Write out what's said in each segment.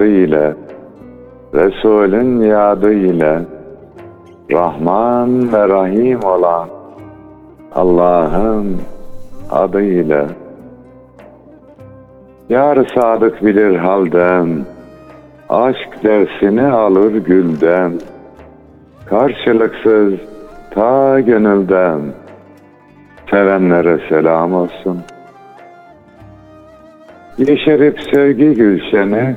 adı ile, Resulün yadı ile, Rahman ve Rahim olan Allah'ın adıyla. Yar sadık bilir halden, aşk dersini alır gülden, karşılıksız ta gönülden, sevenlere selam olsun. Yeşerip sevgi gülşeni,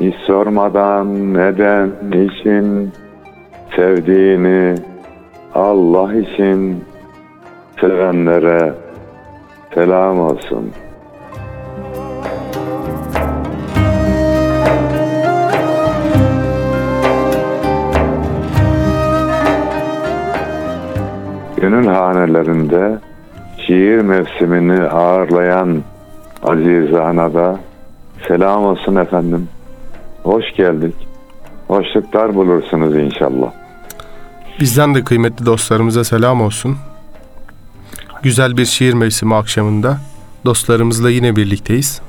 hiç sormadan neden için, sevdiğini Allah için sevenlere selam olsun. Gönül hanelerinde şiir mevsimini ağırlayan Aziz Ana'da selam olsun efendim. Hoş geldik. Hoşluklar bulursunuz inşallah. Bizden de kıymetli dostlarımıza selam olsun. Güzel bir şiir mevsimi akşamında dostlarımızla yine birlikteyiz.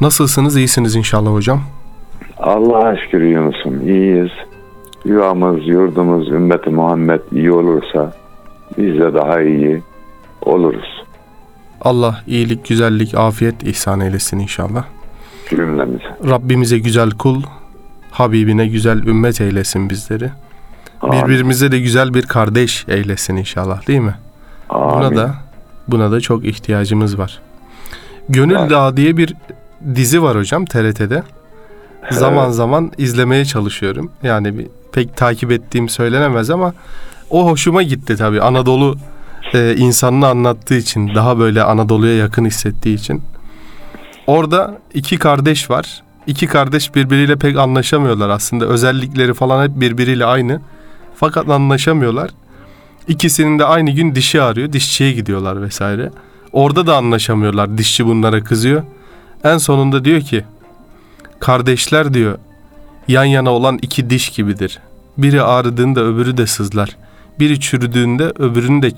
Nasılsınız? İyisiniz inşallah hocam. Allah'a şükür Yunus'um iyiyiz. Yuvamız, yurdumuz, ümmeti Muhammed iyi olursa biz de daha iyi oluruz Allah iyilik, güzellik, afiyet ihsan eylesin inşallah. Cümlemize. Rabbimize güzel kul, Habibine güzel ümmet eylesin bizleri. Amin. Birbirimize de güzel bir kardeş eylesin inşallah değil mi? Buna Amin. da buna da çok ihtiyacımız var. Gönül Var. Dağı diye bir dizi var hocam TRT'de. Zaman zaman izlemeye çalışıyorum. Yani bir, pek takip ettiğim söylenemez ama o hoşuma gitti tabii. Anadolu e, insanını anlattığı için, daha böyle Anadolu'ya yakın hissettiği için. Orada iki kardeş var. İki kardeş birbiriyle pek anlaşamıyorlar aslında. Özellikleri falan hep birbiriyle aynı. Fakat anlaşamıyorlar. İkisinin de aynı gün dişi ağrıyor. Dişçiye gidiyorlar vesaire. Orada da anlaşamıyorlar. Dişçi bunlara kızıyor. En sonunda diyor ki kardeşler diyor yan yana olan iki diş gibidir. Biri ağrıdığında öbürü de sızlar. Biri çürüdüğünde öbürünü de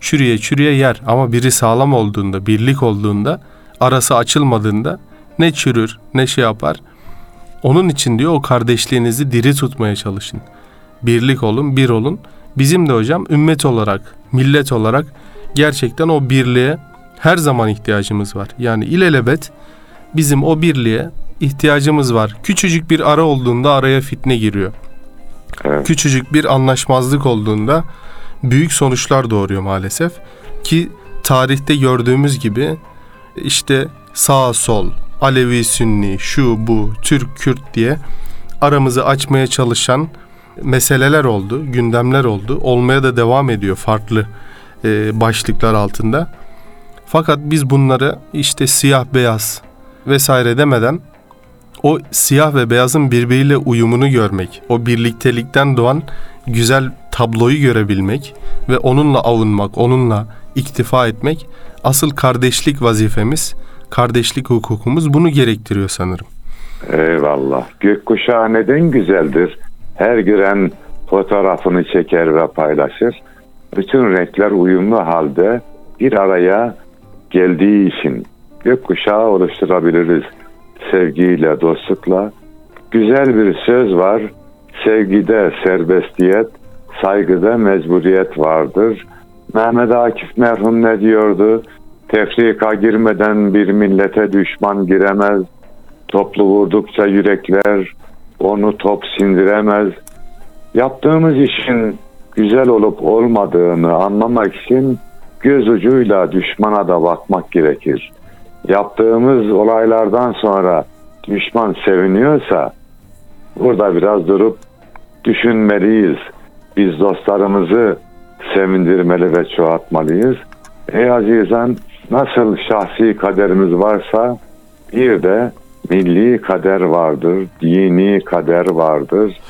çürüye çürüye yer. Ama biri sağlam olduğunda, birlik olduğunda, arası açılmadığında ne çürür ne şey yapar. Onun için diyor o kardeşliğinizi diri tutmaya çalışın. Birlik olun, bir olun. Bizim de hocam ümmet olarak, millet olarak gerçekten o birliğe her zaman ihtiyacımız var. Yani ilelebet bizim o birliğe ihtiyacımız var. Küçücük bir ara olduğunda araya fitne giriyor. Evet. Küçücük bir anlaşmazlık olduğunda büyük sonuçlar doğuruyor maalesef. Ki tarihte gördüğümüz gibi işte sağ sol, Alevi Sünni, şu bu, Türk Kürt diye aramızı açmaya çalışan meseleler oldu, gündemler oldu. Olmaya da devam ediyor farklı e, başlıklar altında. Fakat biz bunları işte siyah beyaz vesaire demeden o siyah ve beyazın birbiriyle uyumunu görmek, o birliktelikten doğan güzel tabloyu görebilmek ve onunla avunmak, onunla iktifa etmek asıl kardeşlik vazifemiz, kardeşlik hukukumuz bunu gerektiriyor sanırım. Eyvallah. Gökkuşağı neden güzeldir? Her gören fotoğrafını çeker ve paylaşır. Bütün renkler uyumlu halde bir araya geldiği için gökkuşağı oluşturabiliriz. Sevgiyle, dostlukla. Güzel bir söz var. Sevgide serbestiyet, saygıda mecburiyet vardır. Mehmet Akif merhum ne diyordu? Tefrika girmeden bir millete düşman giremez. Toplu vurdukça yürekler onu top sindiremez. Yaptığımız işin güzel olup olmadığını anlamak için göz ucuyla düşmana da bakmak gerekir. Yaptığımız olaylardan sonra düşman seviniyorsa burada biraz durup düşünmeliyiz. Biz dostlarımızı sevindirmeli ve çoğaltmalıyız. Ey azizan nasıl şahsi kaderimiz varsa bir de milli kader vardır, dini kader vardır.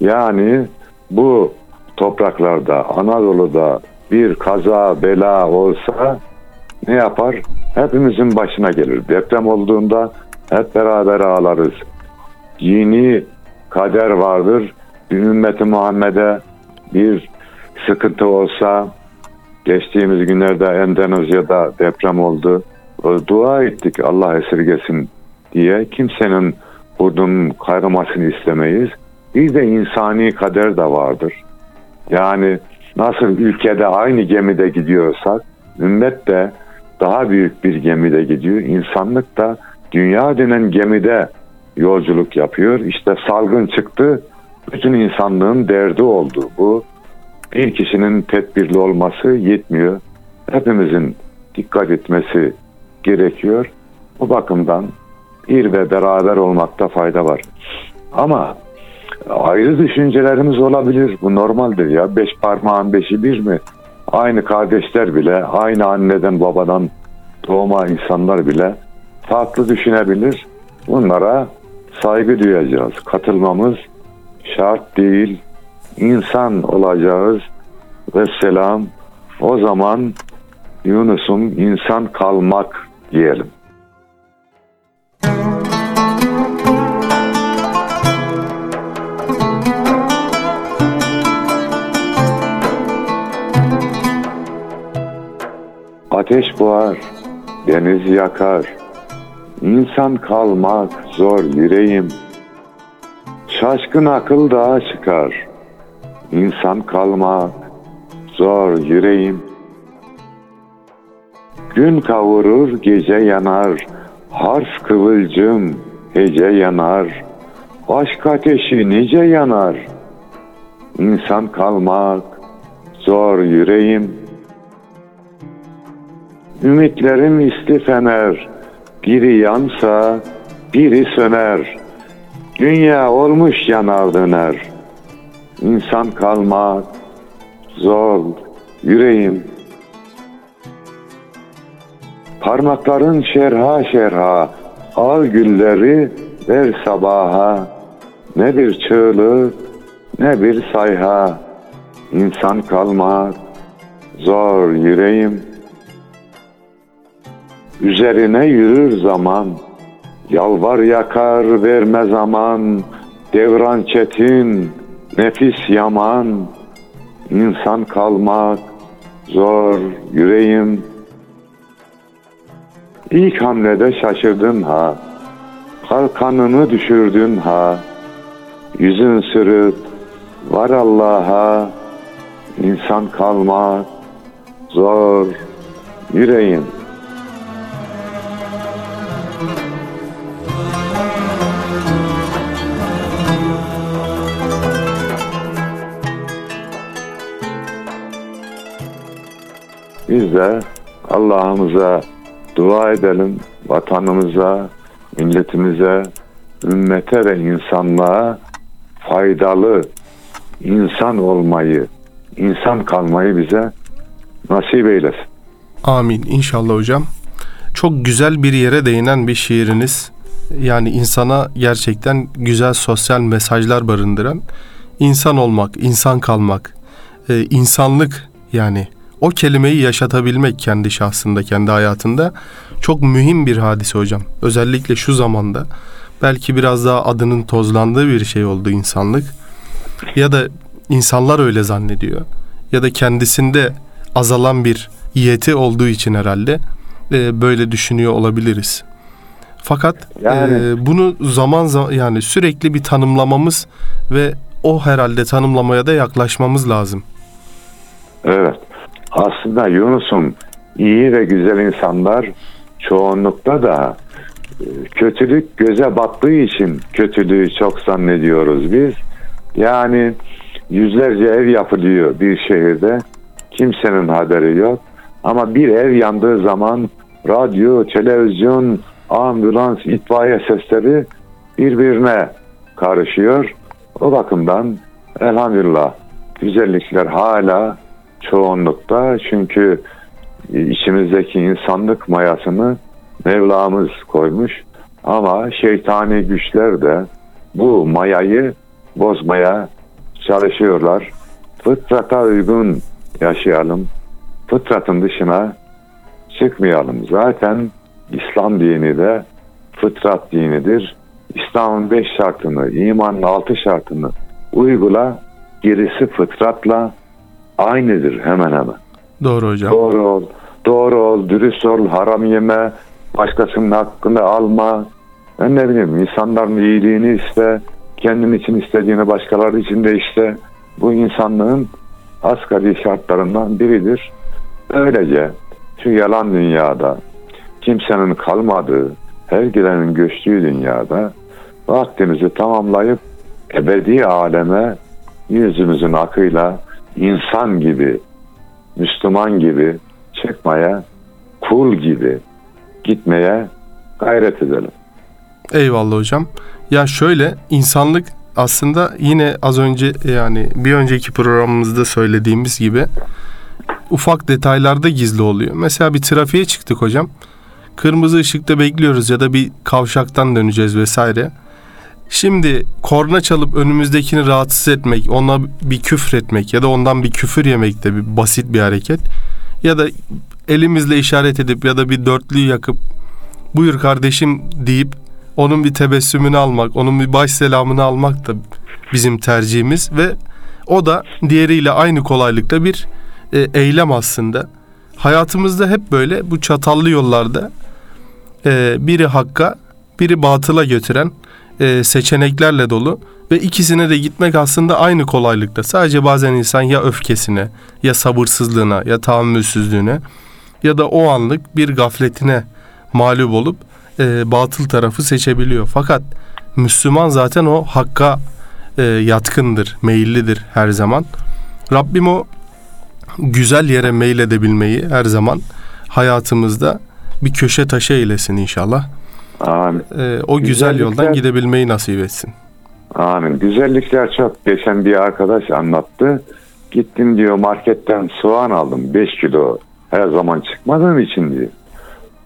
Yani bu topraklarda, Anadolu'da bir kaza, bela olsa ne yapar? Hepimizin başına gelir. Deprem olduğunda hep beraber ağlarız. Dini kader vardır. Bir ümmeti Muhammed'e bir sıkıntı olsa geçtiğimiz günlerde Endonezya'da deprem oldu. Dua ettik Allah esirgesin diye kimsenin burnunun kaynamasını istemeyiz. Bir de insani kader de vardır. Yani nasıl ülkede aynı gemide gidiyorsak ümmet de daha büyük bir gemide gidiyor. İnsanlık da dünya denen gemide yolculuk yapıyor. İşte salgın çıktı. Bütün insanlığın derdi oldu. Bu bir kişinin tedbirli olması yetmiyor. Hepimizin dikkat etmesi gerekiyor. Bu bakımdan bir ve beraber olmakta fayda var. Ama ayrı düşüncelerimiz olabilir. Bu normaldir ya. Beş parmağın beşi bir mi? Aynı kardeşler bile, aynı anneden babadan doğma insanlar bile farklı düşünebilir. Bunlara saygı duyacağız. Katılmamız şart değil. İnsan olacağız. Ve selam. O zaman Yunus'um insan kalmak diyelim. Ateş boğar, deniz yakar, insan kalmak zor yüreğim. Şaşkın akıl dağa çıkar, insan kalmak zor yüreğim. Gün kavurur, gece yanar, harf kıvılcım, hece yanar. Aşk ateşi nice yanar, insan kalmak zor yüreğim.'' Ümitlerim isti fener, biri yansa biri söner. Dünya olmuş yanar döner. İnsan kalmak zor yüreğim. Parmakların şerha şerha, al gülleri ver sabaha. Ne bir çığlık ne bir sayha. İnsan kalmak zor yüreğim.'' Üzerine yürür zaman, yalvar yakar verme zaman, devran çetin, nefis yaman, insan kalmak zor yüreğim. İlk hamlede şaşırdın ha, kalkanını düşürdün ha, yüzün sürüp var Allah'a, insan kalmak zor yüreğim. De Allah'ımıza dua edelim, vatanımıza, milletimize, ümmete ve insanlığa faydalı insan olmayı, insan kalmayı bize nasip eylesin. Amin inşallah hocam. Çok güzel bir yere değinen bir şiiriniz. Yani insana gerçekten güzel sosyal mesajlar barındıran insan olmak, insan kalmak, e, insanlık yani o kelimeyi yaşatabilmek kendi şahsında, kendi hayatında çok mühim bir hadise hocam. Özellikle şu zamanda belki biraz daha adının tozlandığı bir şey oldu insanlık. Ya da insanlar öyle zannediyor. Ya da kendisinde azalan bir yeti olduğu için herhalde e, böyle düşünüyor olabiliriz. Fakat yani. e, bunu zaman zaman yani sürekli bir tanımlamamız ve o herhalde tanımlamaya da yaklaşmamız lazım. Evet aslında Yunus'un iyi ve güzel insanlar çoğunlukta da e, kötülük göze battığı için kötülüğü çok zannediyoruz biz. Yani yüzlerce ev yapılıyor bir şehirde. Kimsenin haberi yok. Ama bir ev yandığı zaman radyo, televizyon, ambulans, itfaiye sesleri birbirine karışıyor. O bakımdan elhamdülillah güzellikler hala çoğunlukta çünkü içimizdeki insanlık mayasını Mevlamız koymuş. Ama şeytani güçler de bu mayayı bozmaya çalışıyorlar. Fıtrata uygun yaşayalım. Fıtratın dışına çıkmayalım. Zaten İslam dini de fıtrat dinidir. İslam'ın beş şartını, imanın altı şartını uygula. Gerisi fıtratla aynıdır hemen hemen. Doğru hocam. Doğru ol, doğru ol, dürüst ol, haram yeme, başkasının hakkını alma. Ben ne bileyim insanların iyiliğini iste, kendin için istediğini başkaları için de iste. Bu insanlığın asgari şartlarından biridir. Böylece şu yalan dünyada kimsenin kalmadığı, her girenin göçtüğü dünyada vaktimizi tamamlayıp ebedi aleme yüzümüzün akıyla insan gibi, Müslüman gibi çıkmaya, kul gibi gitmeye gayret edelim. Eyvallah hocam. Ya şöyle insanlık aslında yine az önce yani bir önceki programımızda söylediğimiz gibi ufak detaylarda gizli oluyor. Mesela bir trafiğe çıktık hocam. Kırmızı ışıkta bekliyoruz ya da bir kavşaktan döneceğiz vesaire. Şimdi korna çalıp önümüzdekini rahatsız etmek, ona bir küfür etmek ya da ondan bir küfür yemek de bir basit bir hareket. Ya da elimizle işaret edip ya da bir dörtlüyü yakıp buyur kardeşim deyip onun bir tebessümünü almak, onun bir baş selamını almak da bizim tercihimiz ve o da diğeriyle aynı kolaylıkta bir e, eylem aslında. Hayatımızda hep böyle bu çatallı yollarda e, biri hakka, biri batıla götüren e, seçeneklerle dolu ve ikisine de gitmek aslında aynı kolaylıkta. Sadece bazen insan ya öfkesine, ya sabırsızlığına, ya tahammülsüzlüğüne ya da o anlık bir gafletine mağlup olup e, batıl tarafı seçebiliyor. Fakat Müslüman zaten o hakka e, yatkındır, meyillidir her zaman. Rabbim o güzel yere meyledebilmeyi her zaman hayatımızda bir köşe taşı eylesin inşallah. Amin. E, o güzel yoldan gidebilmeyi nasip etsin. Amin. Güzellikler çok. Geçen bir arkadaş anlattı. Gittim diyor marketten soğan aldım 5 kilo. Her zaman çıkmadığım için diyor.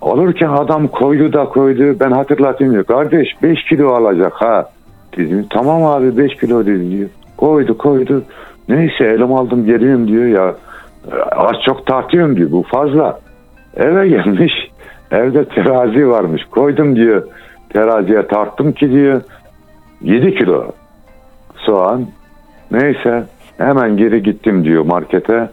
Olurken adam koydu da koydu. Ben hatırlatayım diyor. Kardeş 5 kilo alacak ha. Dedim tamam abi 5 kilo dedi diyor. Koydu koydu. Neyse elim aldım geliyorum diyor ya. Az çok tartıyorum diyor. Bu fazla. Eve gelmiş. Evde terazi varmış. Koydum diyor. Teraziye tarttım ki diyor. 7 kilo soğan. Neyse hemen geri gittim diyor markete.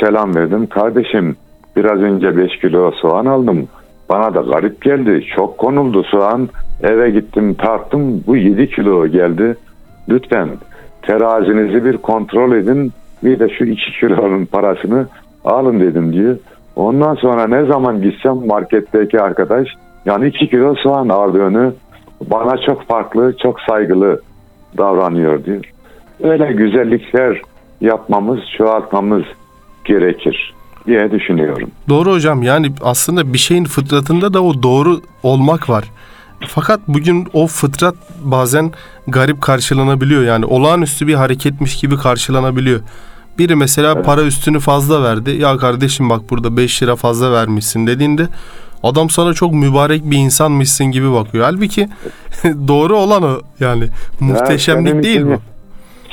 Selam verdim. Kardeşim biraz önce 5 kilo soğan aldım. Bana da garip geldi. Çok konuldu soğan. Eve gittim tarttım. Bu 7 kilo geldi. Lütfen terazinizi bir kontrol edin. Bir de şu 2 kilonun parasını alın dedim diyor. Ondan sonra ne zaman gitsem marketteki arkadaş yani 2 kilo soğan aldığını bana çok farklı, çok saygılı davranıyor diyor. Öyle güzellikler yapmamız, çoğaltmamız gerekir diye düşünüyorum. Doğru hocam yani aslında bir şeyin fıtratında da o doğru olmak var. Fakat bugün o fıtrat bazen garip karşılanabiliyor. Yani olağanüstü bir hareketmiş gibi karşılanabiliyor. Biri mesela Evet. para üstünü fazla verdi. Ya kardeşim bak burada 5 lira fazla vermişsin dediğinde adam sana çok mübarek bir insanmışsın gibi bakıyor. Halbuki doğru olan o yani muhteşemlik senin değil bu.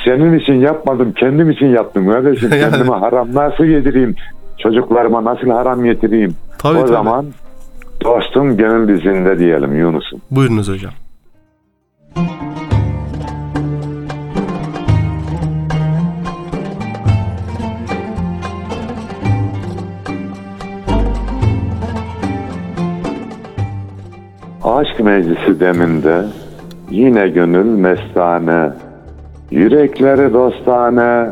Senin için yapmadım, kendim için yaptım kardeşim. Yani. Kendime haram nasıl yedireyim? Çocuklarıma nasıl haram yedireyim? Tabii, o tabii. zaman dostum gönül dizinde diyelim Yunus'um. Buyurunuz hocam. Aşk meclisi deminde yine gönül mestane, yürekleri dostane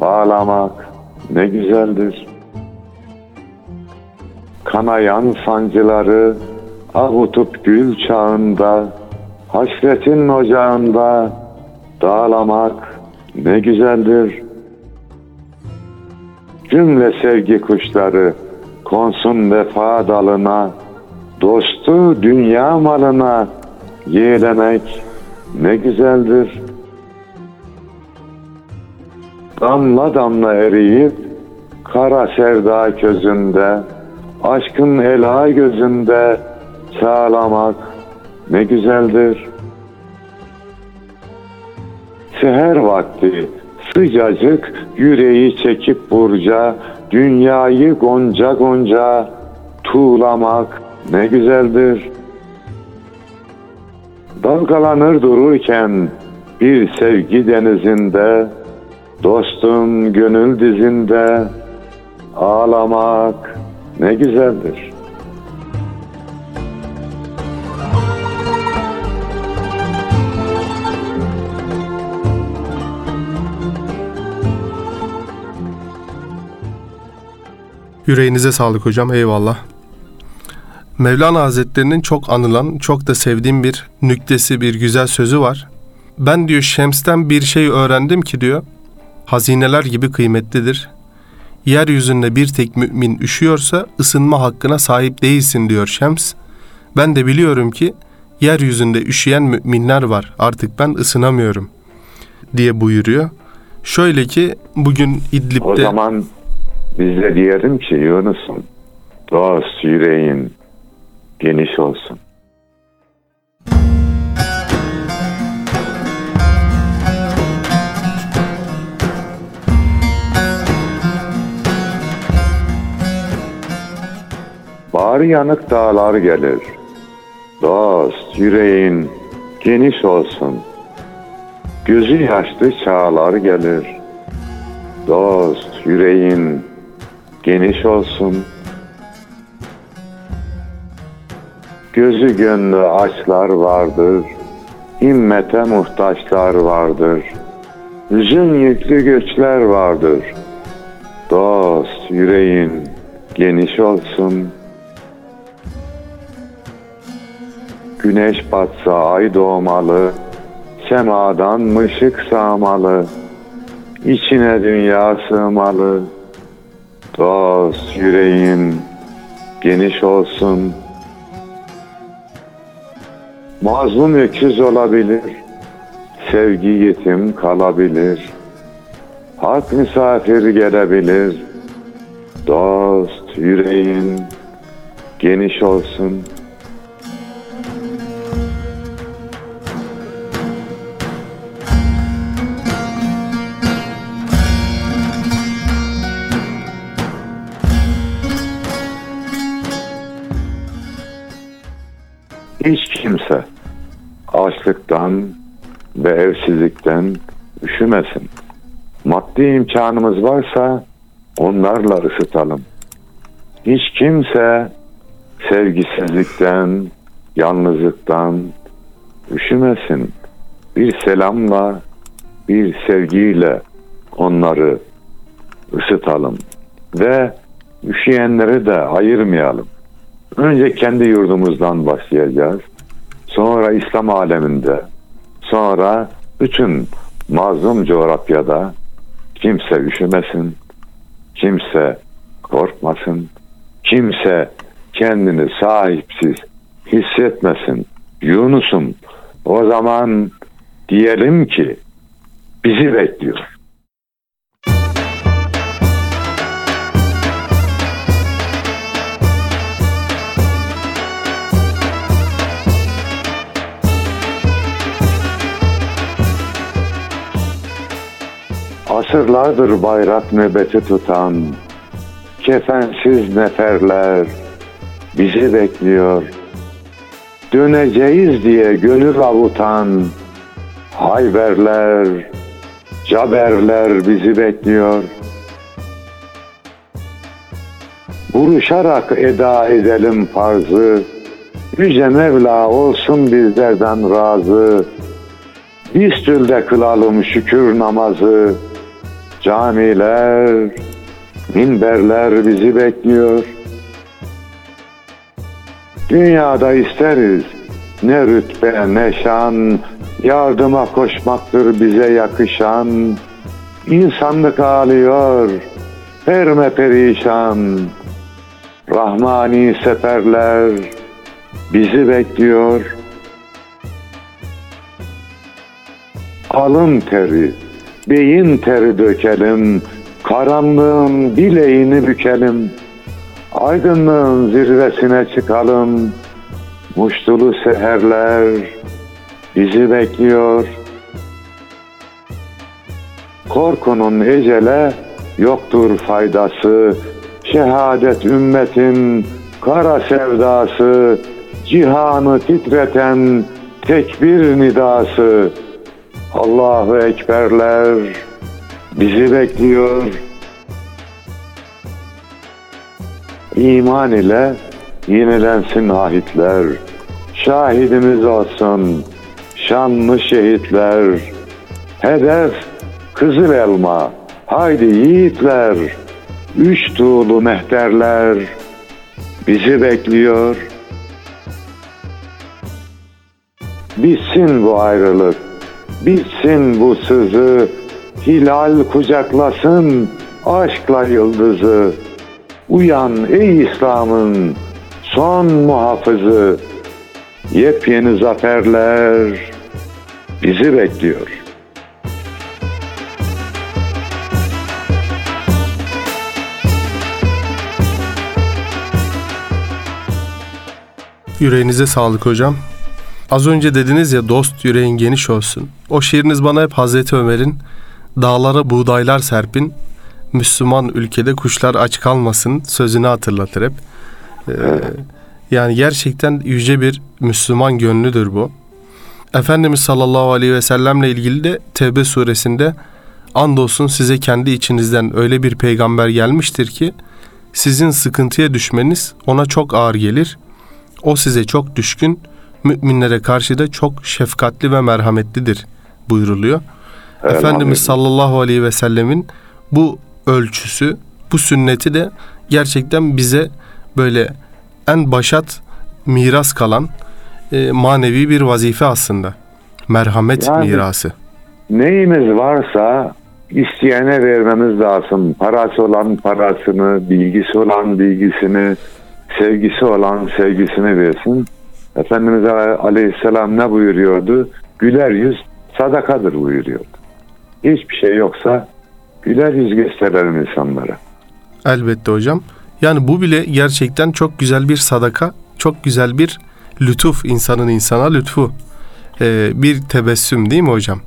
bağlamak ne güzeldir. Kanayan sancıları avutup gül çağında, hasretin ocağında dağlamak ne güzeldir. Cümle sevgi kuşları konsun vefa dalına, dostu dünya malına yeğlemek ne güzeldir. Damla damla eriyip kara sevda közünde, aşkın ela gözünde çağlamak ne güzeldir. Seher vakti sıcacık yüreği çekip burca, dünyayı gonca gonca tuğlamak ne güzeldir. Dalgalanır dururken bir sevgi denizinde, dostun gönül dizinde ağlamak ne güzeldir. Yüreğinize sağlık hocam. Eyvallah. Mevlana Hazretlerinin çok anılan, çok da sevdiğim bir nüktesi, bir güzel sözü var. Ben diyor Şems'ten bir şey öğrendim ki diyor, hazineler gibi kıymetlidir. Yeryüzünde bir tek mümin üşüyorsa ısınma hakkına sahip değilsin diyor Şems. Ben de biliyorum ki yeryüzünde üşüyen müminler var. Artık ben ısınamıyorum diye buyuruyor. Şöyle ki bugün İdlib'de... O zaman biz de diyelim ki Yunus'um dost yüreğin geniş olsun. Bağrı yanık dağlar gelir. Dost yüreğin geniş olsun. Gözü yaşlı çağlar gelir. Dost yüreğin geniş olsun. Gözü gönlü açlar vardır. Himmete muhtaçlar vardır. Hüzün yüklü göçler vardır. Dost yüreğin geniş olsun. Güneş batsa ay doğmalı. Semadan mışık sağmalı. İçine dünya sığmalı. Dost yüreğin geniş olsun. Mazlum öküz olabilir. Sevgi yetim kalabilir. Hak misafir gelebilir. Dost yüreğin geniş olsun. Açlıktan ve evsizlikten üşümesin. Maddi imkanımız varsa onlarla ısıtalım. Hiç kimse sevgisizlikten, yalnızlıktan üşümesin. Bir selamla, bir sevgiyle onları ısıtalım ve üşüyenleri de ayırmayalım. Önce kendi yurdumuzdan başlayacağız. Sonra İslam aleminde, sonra bütün mazlum coğrafyada kimse üşümesin, kimse korkmasın, kimse kendini sahipsiz hissetmesin. Yunus'um o zaman diyelim ki bizi bekliyor. Asırlardır bayrak nöbeti tutan kefensiz neferler bizi bekliyor. Döneceğiz diye gönül avutan Hayberler, Caberler bizi bekliyor. Vuruşarak eda edelim farzı, Yüce Mevla olsun bizlerden razı. Bistül'de kılalım şükür namazı, Camiler, minberler bizi bekliyor. Dünyada isteriz ne rütbe ne şan, yardıma koşmaktır bize yakışan. İnsanlık ağlıyor, perme perişan. Rahmani seferler bizi bekliyor. Alın teri, beyin teri dökelim, karanlığın bileğini bükelim, aydınlığın zirvesine çıkalım, Muştulu seherler bizi bekliyor. Korkunun ecele yoktur faydası. Şehadet ümmetin kara sevdası. Cihanı titreten tekbir nidası. Allahu Ekberler bizi bekliyor. İman ile yenilensin ahitler. Şahidimiz olsun şanlı şehitler. Hedef kızıl elma. Haydi yiğitler. Üç tuğlu mehterler bizi bekliyor. Bitsin bu ayrılık. Bitsin bu sızı. Hilal kucaklasın aşkla yıldızı. Uyan ey İslam'ın son muhafızı. Yepyeni zaferler bizi bekliyor. Yüreğinize sağlık hocam. Az önce dediniz ya dost yüreğin geniş olsun. O şiiriniz bana hep Hazreti Ömer'in dağlara buğdaylar serpin, Müslüman ülkede kuşlar aç kalmasın sözünü hatırlatır hep. Ee, yani gerçekten yüce bir Müslüman gönlüdür bu. Efendimiz sallallahu aleyhi ve sellemle ilgili de Tevbe suresinde andolsun size kendi içinizden öyle bir peygamber gelmiştir ki sizin sıkıntıya düşmeniz ona çok ağır gelir. O size çok düşkün, müminlere karşı da çok şefkatli ve merhametlidir buyuruluyor. Efendimiz sallallahu aleyhi ve sellemin bu ölçüsü, bu sünneti de gerçekten bize böyle en başat miras kalan e, manevi bir vazife aslında. Merhamet Yani- mirası. Neyimiz varsa isteyene vermemiz lazım. Parası olan parasını, bilgisi olan bilgisini, sevgisi olan sevgisini versin. Efendimiz Aleyhisselam ne buyuruyordu? Güler yüz sadakadır buyuruyordu. Hiçbir şey yoksa güler yüz gösterelim insanlara. Elbette hocam. Yani bu bile gerçekten çok güzel bir sadaka, çok güzel bir lütuf, insanın insana lütfu. Ee, bir tebessüm değil mi hocam?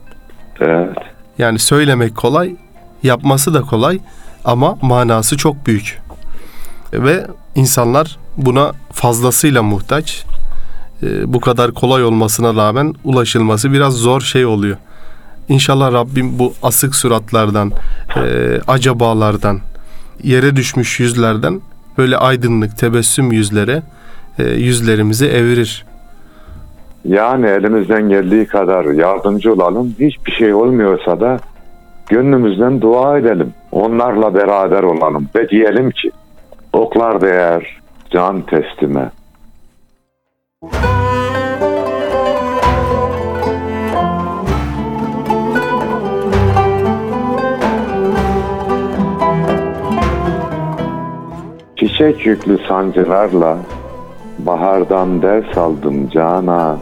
Evet. Yani söylemek kolay, yapması da kolay ama manası çok büyük. Ve insanlar buna fazlasıyla muhtaç. Ee, bu kadar kolay olmasına rağmen ulaşılması biraz zor şey oluyor. İnşallah Rabbim bu asık suratlardan, e, acabalardan, yere düşmüş yüzlerden böyle aydınlık, tebessüm yüzlere e, yüzlerimizi evirir. Yani elimizden geldiği kadar yardımcı olalım. Hiçbir şey olmuyorsa da gönlümüzden dua edelim. Onlarla beraber olalım ve diyelim ki oklar değer can teslime. Çiçek yüklü sancılarla bahardan ders aldım cana.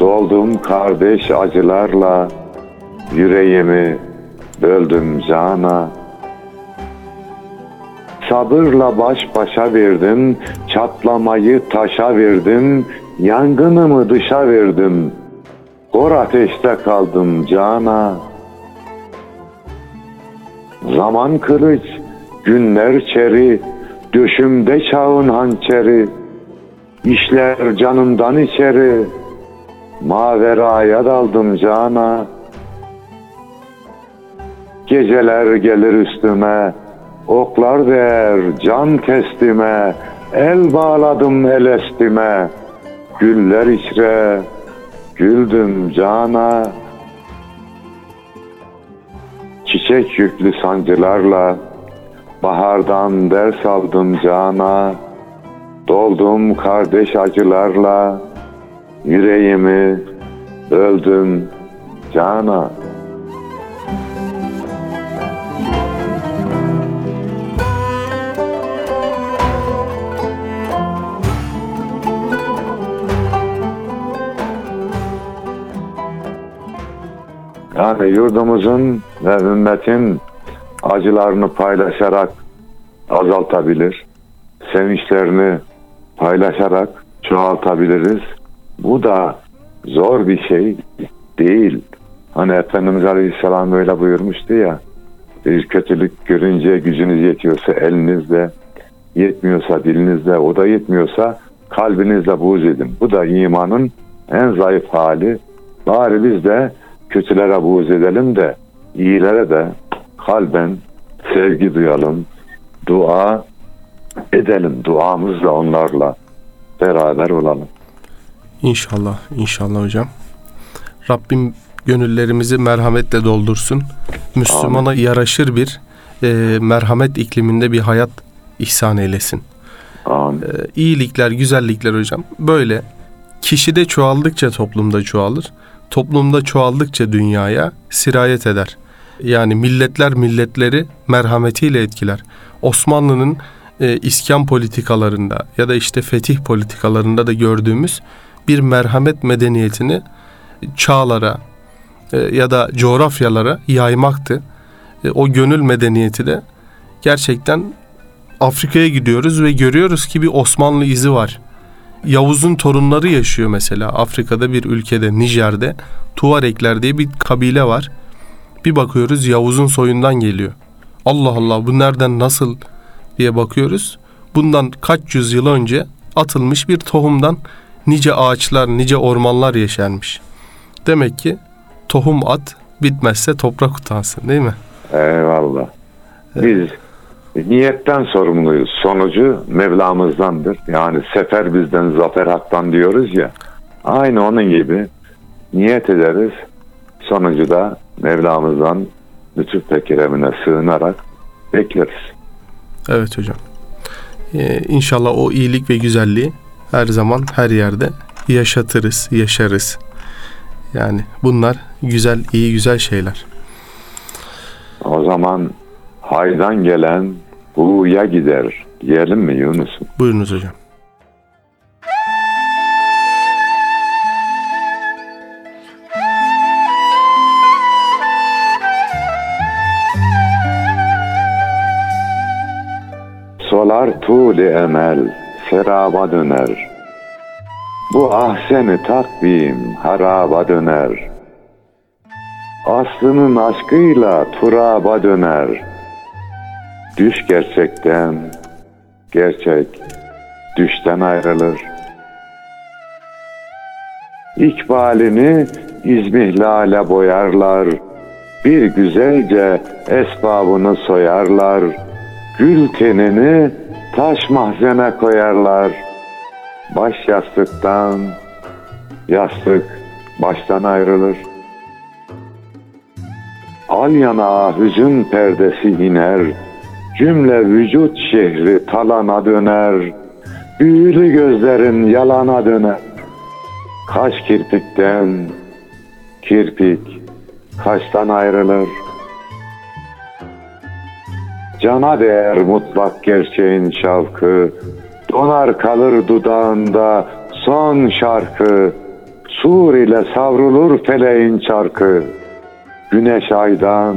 Doldum kardeş acılarla yüreğimi böldüm cana. Sabırla baş başa verdim, çatlamayı taşa verdim, yangınımı dışa verdim. Kor ateşte kaldım cana. Zaman kılıç, günler çeri, döşümde çağın hançeri. İşler canımdan içeri, maveraya daldım cana. Geceler gelir üstüme, oklar değer can teslime, el bağladım el estime, güller içre, güldüm cana. Çiçek yüklü sancılarla, bahardan ders aldım cana. Doldum kardeş acılarla, yüreğimi öldüm cana. Yani yurdumuzun ve ümmetin acılarını paylaşarak azaltabilir. Sevinçlerini paylaşarak çoğaltabiliriz. Bu da zor bir şey değil. Hani Efendimiz Aleyhisselam öyle buyurmuştu ya. Bir kötülük görünce gücünüz yetiyorsa elinizle, yetmiyorsa dilinizle, o da yetmiyorsa kalbinizle buğz edin. Bu da imanın en zayıf hali. Bari biz de kötülere buğz edelim de iyilere de kalben sevgi duyalım, dua edelim. Duamızla onlarla beraber olalım. İnşallah, inşallah hocam. Rabbim gönüllerimizi merhametle doldursun. Müslümana yaraşır bir e, merhamet ikliminde bir hayat ihsan eylesin. Amin. E, iyilikler, güzellikler hocam böyle kişide çoğaldıkça toplumda çoğalır. Toplumda çoğaldıkça dünyaya sirayet eder. Yani milletler milletleri merhametiyle etkiler. Osmanlı'nın e, iskan politikalarında ya da işte fetih politikalarında da gördüğümüz bir merhamet medeniyetini çağlara e, ya da coğrafyalara yaymaktı. E, o gönül medeniyeti de gerçekten Afrika'ya gidiyoruz ve görüyoruz ki bir Osmanlı izi var. Yavuz'un torunları yaşıyor mesela Afrika'da bir ülkede Nijer'de Tuarekler diye bir kabile var. Bir bakıyoruz Yavuz'un soyundan geliyor. Allah Allah bu nereden nasıl diye bakıyoruz. Bundan kaç yüzyıl önce atılmış bir tohumdan nice ağaçlar, nice ormanlar yeşermiş. Demek ki tohum at bitmezse toprak utansın değil mi? Eyvallah. Biz niyetten sorumluyuz. Sonucu Mevlamızdandır. Yani sefer bizden, zafer haktan diyoruz ya. Aynı onun gibi niyet ederiz. Sonucu da Mevlamızdan lütuf ve keremine sığınarak bekleriz. Evet hocam. Ee, inşallah o iyilik ve güzelliği her zaman her yerde yaşatırız, yaşarız. Yani bunlar güzel, iyi güzel şeyler. O zaman haydan gelen huya gider. Diyelim mi Yunus'um? Buyurunuz hocam. Solar tuğli emel, seraba döner. Bu ahseni takvim haraba döner. Aslının aşkıyla turaba döner. Düş gerçekten, gerçek düşten ayrılır. İkbalini izmihlale boyarlar. Bir güzelce esbabını soyarlar. Gül tenini taş mahzene koyarlar. Baş yastıktan, yastık baştan ayrılır. Al yana hüzün perdesi iner. Cümle vücut şehri talana döner. Büyülü gözlerin yalana döner. Kaş kirpikten, kirpik kaştan ayrılır. Cana değer mutlak gerçeğin şavkı, donar kalır dudağında son şarkı, sur ile savrulur feleğin çarkı. Güneş aydan,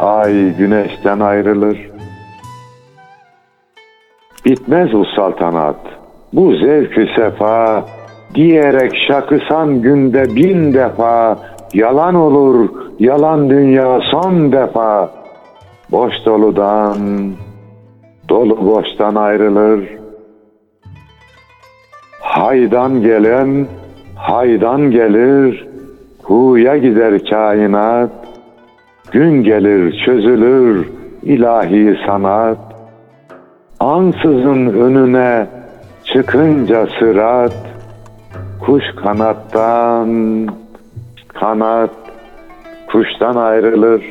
ay güneşten ayrılır. Bitmez o saltanat, bu zevkü sefa, diyerek şakısan günde bin defa, yalan olur, yalan dünya son defa. Boş doludan, dolu boştan ayrılır. Haydan gelen, haydan gelir, huya gider kainat. Gün gelir çözülür ilahi sanat. Ansızın önüne çıkınca sırat, kuş kanattan, kanat kuştan ayrılır.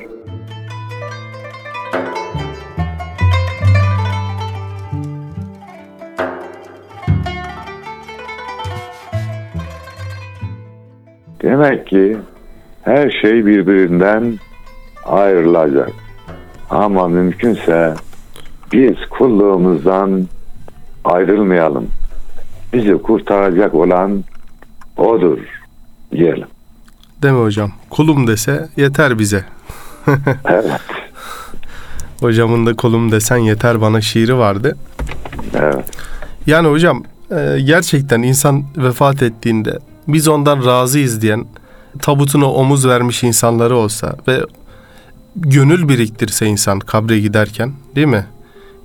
Demek ki her şey birbirinden ayrılacak. Ama mümkünse biz kulluğumuzdan ayrılmayalım. Bizi kurtaracak olan odur diyelim. Değil mi hocam? Kulum dese yeter bize. Evet, Hocamın da kulum desen yeter bana şiiri vardı. evet. Yani hocam e, gerçekten insan vefat ettiğinde biz ondan razıyız diyen tabutuna omuz vermiş insanları olsa ve gönül biriktirse insan kabre giderken değil mi?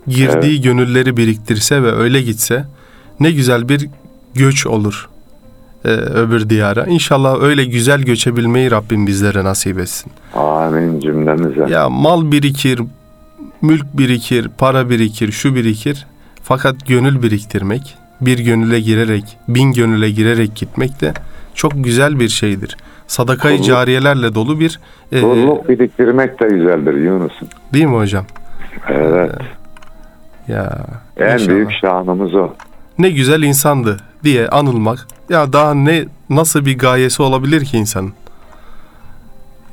Girdiği gönülleri biriktirse ve öyle gitse ne güzel bir göç olur e, öbür diyara. İnşallah öyle güzel göçebilmeyi Rabbim bizlere nasip etsin. Amin cümlemize. Ya mal birikir, mülk birikir, para birikir, şu birikir. Fakat gönül biriktirmek, bir gönüle girerek, bin gönüle girerek gitmek de çok güzel bir şeydir. Sadakayı Kulluk- cariyelerle dolu bir e, Kulluk biriktirmek de güzeldir Yunus'um. değil mi hocam? Evet. Ya En inşallah. büyük şanımız o. ne güzel insandı diye anılmak. Ya daha ne nasıl bir gayesi olabilir ki insanın?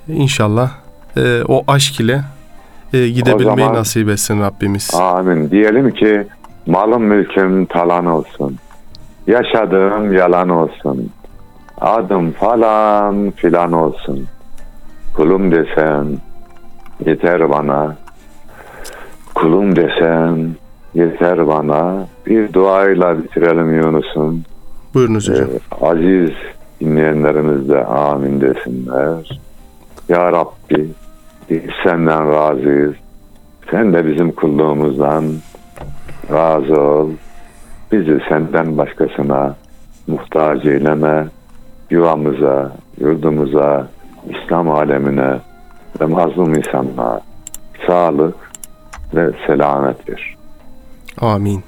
İnşallah e, o aşk ile e, gidebilmeyi zaman- nasip etsin Rabbimiz. Amin. Diyelim ki malım mülküm talan olsun. Yaşadığım yalan olsun. Adım falan filan olsun. Kulum desen yeter bana. Kulum desen yeter bana. Bir duayla bitirelim Yunus'um. Buyurunuz hocam. Ee, aziz dinleyenlerimiz de amin desinler. Ya Rabbi biz senden razıyız. Sen de bizim kulluğumuzdan razı ol. Bizi senden başkasına muhtaç eyleme. Yuvamıza, yurdumuza, İslam alemine ve mazlum insanlığa sağlık ve selamet ver. Amin.